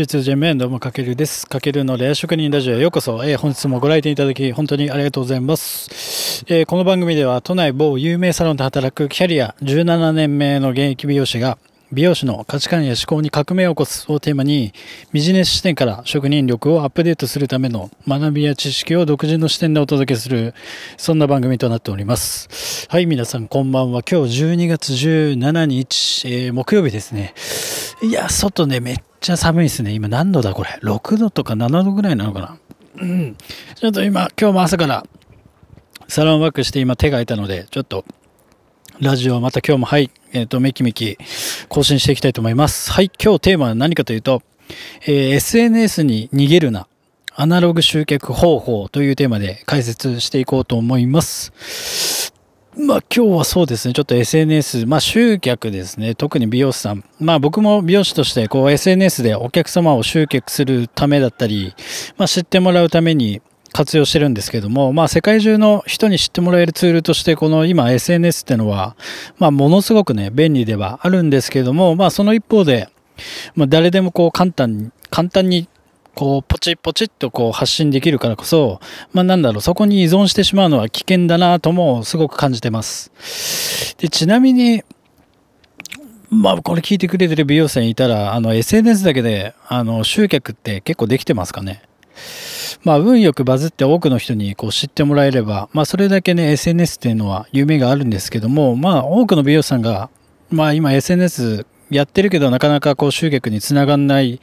G2J メンどうもかけるです。かけるのレア職人ラジオへようこそ、えー、本日もご来店いただき本当にありがとうございます、えー、この番組では都内某有名サロンで働くキャリア17年目の現役美容師が美容師の価値観や思考に革命を起こすをテーマにビジネス視点から職人力をアップデートするための学びや知識を独自の視点でお届けするそんな番組となっております。はい皆さんこんばんは。今日12月17日、えー、木曜日ですね。いや外ねめっちゃ寒いですね今何度だこれ？6度とか7度ぐらいなのかな？うんちょっと今今日も朝からサロンワークして今手が空いたのでちょっとラジオまた今日もはい、えっ、ー、と、めきめき更新していきたいと思います。はい、今日テーマは何かというと、えー、SNS に逃げるな、アナログ集客方法というテーマで解説していこうと思います。まあ今日はそうですね、ちょっと SNS、まあ集客ですね、特に美容師さん。まあ僕も美容師としてこう SNS でお客様を集客するためだったり、まあ知ってもらうために活用してるんですけども、まあ世界中の人に知ってもらえるツールとして、この今 SNS ってのは、まあものすごくね、便利ではあるんですけども、まあその一方で、まあ誰でもこう簡単に、簡単にこうポチポチっとこう発信できるからこそ、まあなんだろう、そこに依存してしまうのは危険だなともすごく感じてます。で、ちなみに、まあこれ聞いてくれてる美容師さんいたら、あの SNS だけで、あの集客って結構できてますかねまあ、運よくバズって多くの人にこう知ってもらえれば、まあ、それだけね、SNS っていうのは夢があるんですけども、まあ、多くの美容師さんが、まあ、今 SNS やってるけど、なかなかこう集客につながんない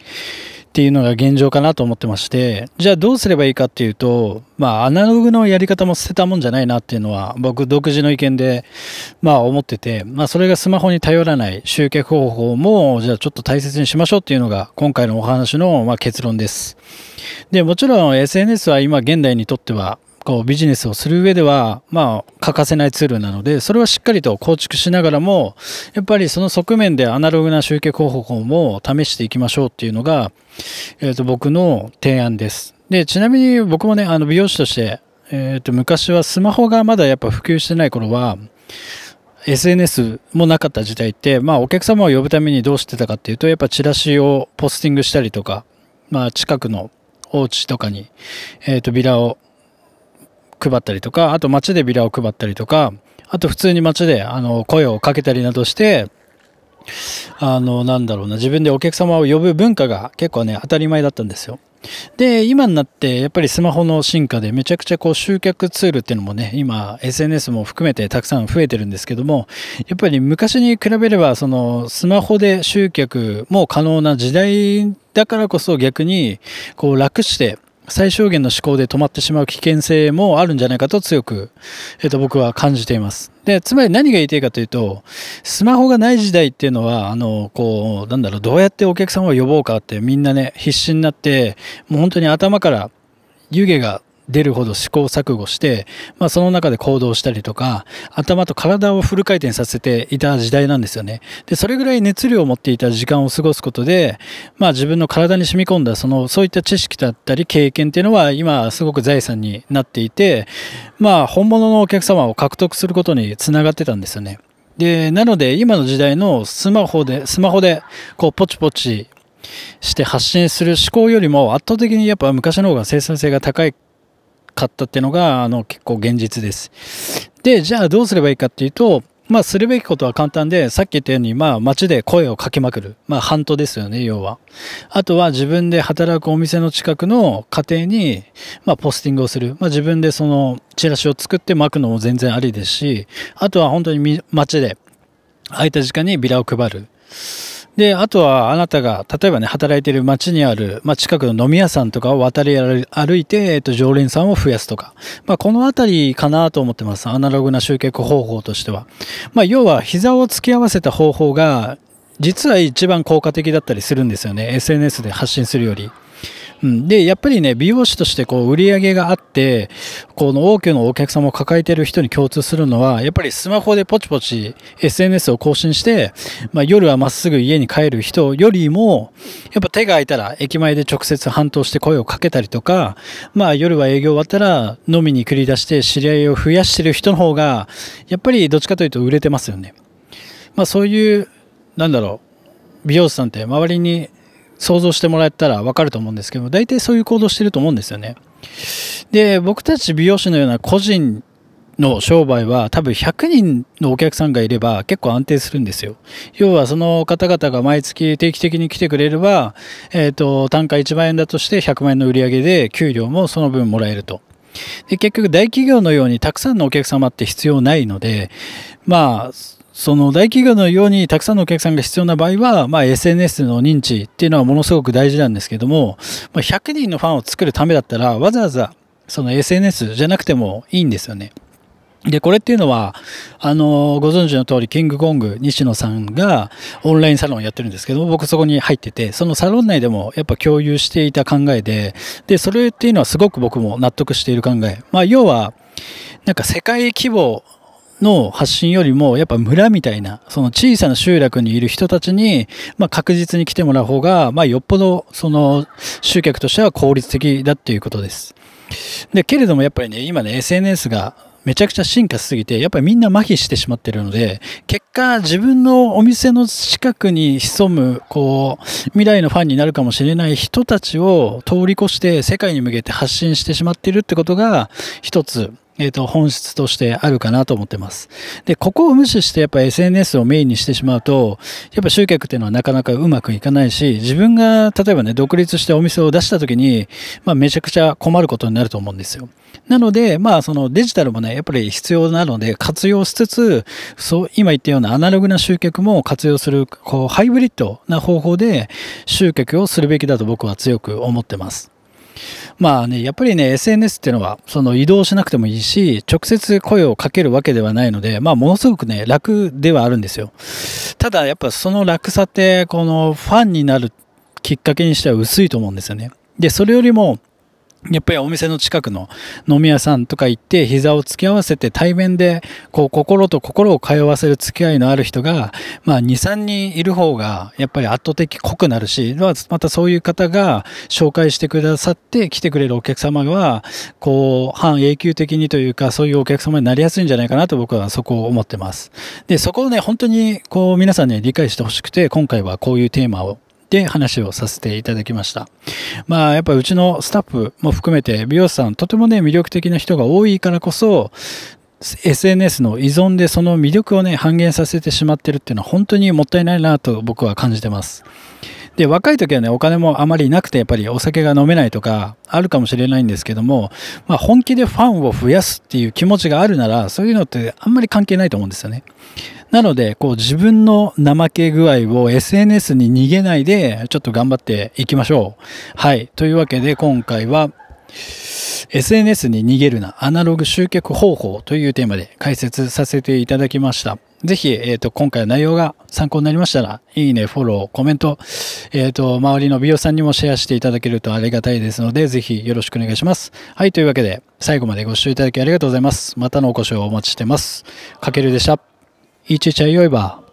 っていうのが現状かなと思ってまして、じゃあどうすればいいかっていうと、まあアナログのやり方も捨てたもんじゃないなっていうのは僕独自の意見で、まあ思ってて、まあそれがスマホに頼らない集客方法も、じゃあちょっと大切にしましょうっていうのが今回のお話のま結論です。で、もちろん SNS は今現代にとってはこうビジネスをする上では、まあ、欠かせないツールなので、それはしっかりと構築しながらも、やっぱりその側面でアナログな集客方法も試していきましょうっていうのが、えっ、ー、と、僕の提案です。で、ちなみに僕もね、あの、美容師として、えっ、ー、と、昔はスマホがまだやっぱ普及してない頃は、SNS もなかった時代って、まあ、お客様を呼ぶためにどうしてたかっていうと、やっぱチラシをポスティングしたりとか、まあ、近くのお家とかに、えっ、ー、と、ビラを配ったりとか、あと街でビラを配ったりとか、あと普通に街であの声をかけたりなどして、あの、なんだろうな、自分でお客様を呼ぶ文化が結構ね、当たり前だったんですよ。で、今になってやっぱりスマホの進化でめちゃくちゃこう集客ツールっていうのもね、今 SNS も含めてたくさん増えてるんですけども、やっぱり昔に比べればそのスマホで集客も可能な時代だからこそ逆にこう楽して最小限の思考で止まってしまう危険性もあるんじゃないかと強く、えっ、と、僕は感じています。で、つまり何が言いたいかというと、スマホがない時代っていうのは、あの、こう、なんだろう、どうやってお客様を呼ぼうかってみんなね、必死になって、もう本当に頭から湯気が出るほど試行錯誤して、まあその中で行動したりとか、頭と体をフル回転させていた時代なんですよね。で、それぐらい熱量を持っていた時間を過ごすことで、まあ自分の体に染み込んだ、その、そういった知識だったり経験っていうのは今すごく財産になっていて、まあ本物のお客様を獲得することにつながってたんですよね。で、なので今の時代のスマホで、スマホでこうポチポチして発信する思考よりも圧倒的にやっぱ昔の方が生産性が高いかったっていうのが、あの、結構現実です。で、じゃあどうすればいいかっていうと、まあ、するべきことは簡単で、さっき言ったように、まあ、街で声をかけまくる。まあ、ハントですよね、要は。あとは自分で働くお店の近くの家庭に、まあ、ポスティングをする。まあ、自分でその、チラシを作って巻くのも全然ありですし、あとは本当に街で、空いた時間にビラを配る。で、あとはあなたが、例えばね、働いている街にある、まあ、近くの飲み屋さんとかを渡り歩いて、えっと、常連さんを増やすとか。まあ、このあたりかなと思ってます。アナログな集客方法としては。まあ、要は、膝を突き合わせた方法が、実は一番効果的だったりするんですよね。SNS で発信するより。うん、で、やっぱりね、美容師としてこう売り上げがあって、この多くのお客様を抱えている人に共通するのは、やっぱりスマホでポチポチ SNS を更新して、まあ、夜はまっすぐ家に帰る人よりも、やっぱ手が空いたら駅前で直接半島して声をかけたりとか、まあ夜は営業終わったら飲みに繰り出して知り合いを増やしてる人の方が、やっぱりどっちかというと売れてますよね。まあそういう、なんだろう、美容師さんって周りに想像してもらえたらわかると思うんですけど、大体そういう行動してると思うんですよね。で、僕たち美容師のような個人の商売は多分100人のお客さんがいれば結構安定するんですよ。要はその方々が毎月定期的に来てくれれば、えっ、ー、と、単価1万円だとして100万円の売り上げで給料もその分もらえると。で結局大企業のようにたくさんのお客様って必要ないので、まあ、その大企業のようにたくさんのお客さんが必要な場合は、まあ、SNS の認知っていうのはものすごく大事なんですけども、まあ、100人のファンを作るためだったらわざわざその SNS じゃなくてもいいんですよね。で、これっていうのは、あの、ご存知の通り、キングコング西野さんがオンラインサロンやってるんですけど僕そこに入ってて、そのサロン内でもやっぱ共有していた考えで、で、それっていうのはすごく僕も納得している考え。まあ、要は、なんか世界規模の発信よりも、やっぱ村みたいな、その小さな集落にいる人たちに、まあ確実に来てもらう方が、まあよっぽど、その集客としては効率的だっていうことです。で、けれどもやっぱりね、今ね、SNS がめちゃくちゃ進化しすぎて、やっぱりみんな麻痺してしまってるので、結果自分のお店の近くに潜む、こう、未来のファンになるかもしれない人たちを通り越して世界に向けて発信してしまっているってことが、一つ、えっ、ー、と、本質としてあるかなと思ってます。で、ここを無視してやっぱ SNS をメインにしてしまうと、やっぱ集客っていうのはなかなかうまくいかないし、自分が例えばね、独立してお店を出した時に、まあめちゃくちゃ困ることになると思うんですよ。なので、まあそのデジタルもね、やっぱり必要なので活用しつつ、そう、今言ったようなアナログな集客も活用する、こう、ハイブリッドな方法で集客をするべきだと僕は強く思ってます。まあね、やっぱりね、SNS っていうのは、その移動しなくてもいいし、直接声をかけるわけではないので、まあものすごくね、楽ではあるんですよ。ただやっぱその楽さって、このファンになるきっかけにしては薄いと思うんですよね。で、それよりも、やっぱりお店の近くの飲み屋さんとか行って膝を突き合わせて対面でこう心と心を通わせる付き合いのある人がまあ2、3人いる方がやっぱり圧倒的濃くなるしまたそういう方が紹介してくださって来てくれるお客様はこう半永久的にというかそういうお客様になりやすいんじゃないかなと僕はそこを思ってます。で、そこをね本当にこう皆さんね理解してほしくて今回はこういうテーマをで話をさせていただきました。まあやっぱりうちのスタッフも含めて美容師さんとてもね魅力的な人が多いからこそ SNS の依存でその魅力をね半減させてしまってるっていうのは本当にもったいないなと僕は感じてます。で、若い時はね、お金もあまりなくて、やっぱりお酒が飲めないとか、あるかもしれないんですけども、まあ、本気でファンを増やすっていう気持ちがあるなら、そういうのってあんまり関係ないと思うんですよね。なので、こう自分の怠け具合を SNS に逃げないで、ちょっと頑張っていきましょう。はい。というわけで、今回は、SNS に逃げるな、アナログ集客方法というテーマで解説させていただきました。ぜひ、えっ、ー、と、今回の内容が参考になりましたら、いいね、フォロー、コメント、えっ、ー、と、周りの美容さんにもシェアしていただけるとありがたいですので、ぜひよろしくお願いします。はい、というわけで、最後までご視聴いただきありがとうございます。またのお越しをお待ちしてます。かけるでした。いちちゃよいば。